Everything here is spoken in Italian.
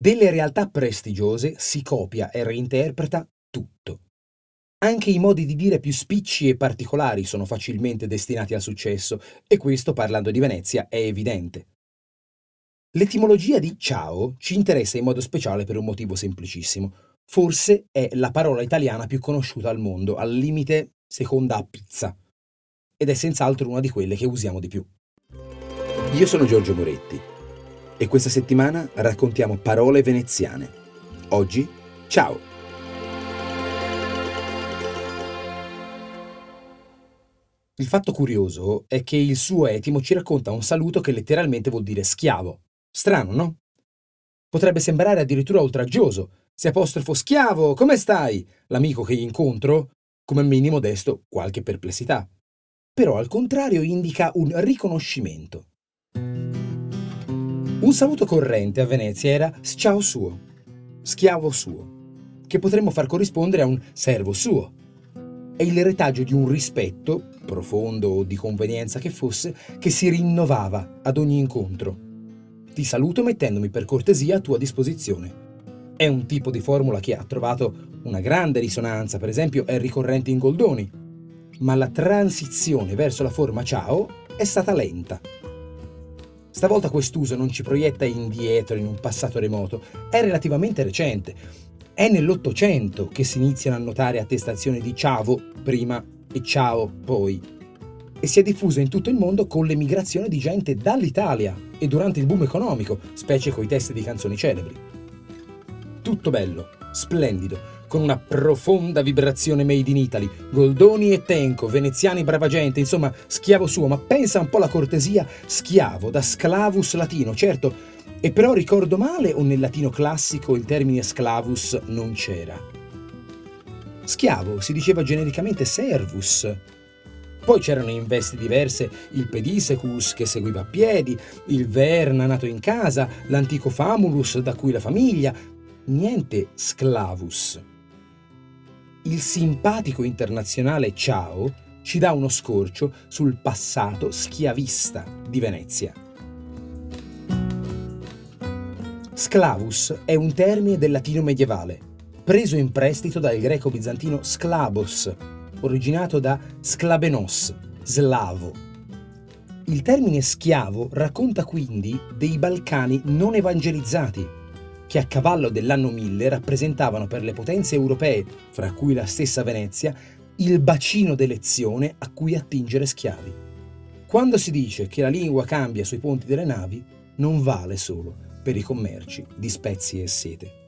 Delle realtà prestigiose si copia e reinterpreta tutto. Anche i modi di dire più spicci e particolari sono facilmente destinati al successo, e questo, parlando di Venezia, è evidente. L'etimologia di ciao ci interessa in modo speciale per un motivo semplicissimo. Forse è la parola italiana più conosciuta al mondo, al limite seconda a pizza, ed è senz'altro una di quelle che usiamo di più. Io sono Giorgio Moretti e questa settimana raccontiamo parole veneziane. Oggi, ciao! Il fatto curioso è che il suo etimo ci racconta un saluto che letteralmente vuol dire schiavo. Strano, no? Potrebbe sembrare addirittura oltraggioso. Se apostrofo schiavo, come stai? L'amico che incontro, come minimo desto qualche perplessità. Però al contrario indica un riconoscimento. Un saluto corrente a Venezia era sciao suo, schiavo suo, che potremmo far corrispondere a un servo suo. È il retaggio di un rispetto, profondo o di convenienza che fosse, che si rinnovava ad ogni incontro. Ti saluto mettendomi per cortesia a tua disposizione. È un tipo di formula che ha trovato una grande risonanza, per esempio è ricorrente in Goldoni, ma la transizione verso la forma ciao è stata lenta. Stavolta quest'uso non ci proietta indietro in un passato remoto, è relativamente recente. È nell'Ottocento che si iniziano a notare attestazioni di ciavo prima e ciao poi. E si è diffuso in tutto il mondo con l'emigrazione di gente dall'Italia e durante il boom economico, specie coi testi di canzoni celebri. Tutto bello, splendido, con una profonda vibrazione made in Italy. Goldoni e Tenco, veneziani brava gente, insomma, schiavo suo, ma pensa un po' alla cortesia, schiavo, da sclavus latino, certo, e però ricordo male o nel latino classico il termine sclavus non c'era? Schiavo si diceva genericamente servus. Poi c'erano in vesti diverse il pedisecus che seguiva a piedi, il verna nato in casa, l'antico famulus da cui la famiglia, niente sclavus il simpatico internazionale Ciao ci dà uno scorcio sul passato schiavista di Venezia. Sclavus è un termine del latino medievale, preso in prestito dal greco bizantino sclabos, originato da sclabenos, slavo. Il termine schiavo racconta quindi dei Balcani non evangelizzati, che a cavallo dell'anno 1000 rappresentavano per le potenze europee, fra cui la stessa Venezia, il bacino d'elezione a cui attingere schiavi. Quando si dice che la lingua cambia sui ponti delle navi, non vale solo per i commerci di spezie e sete.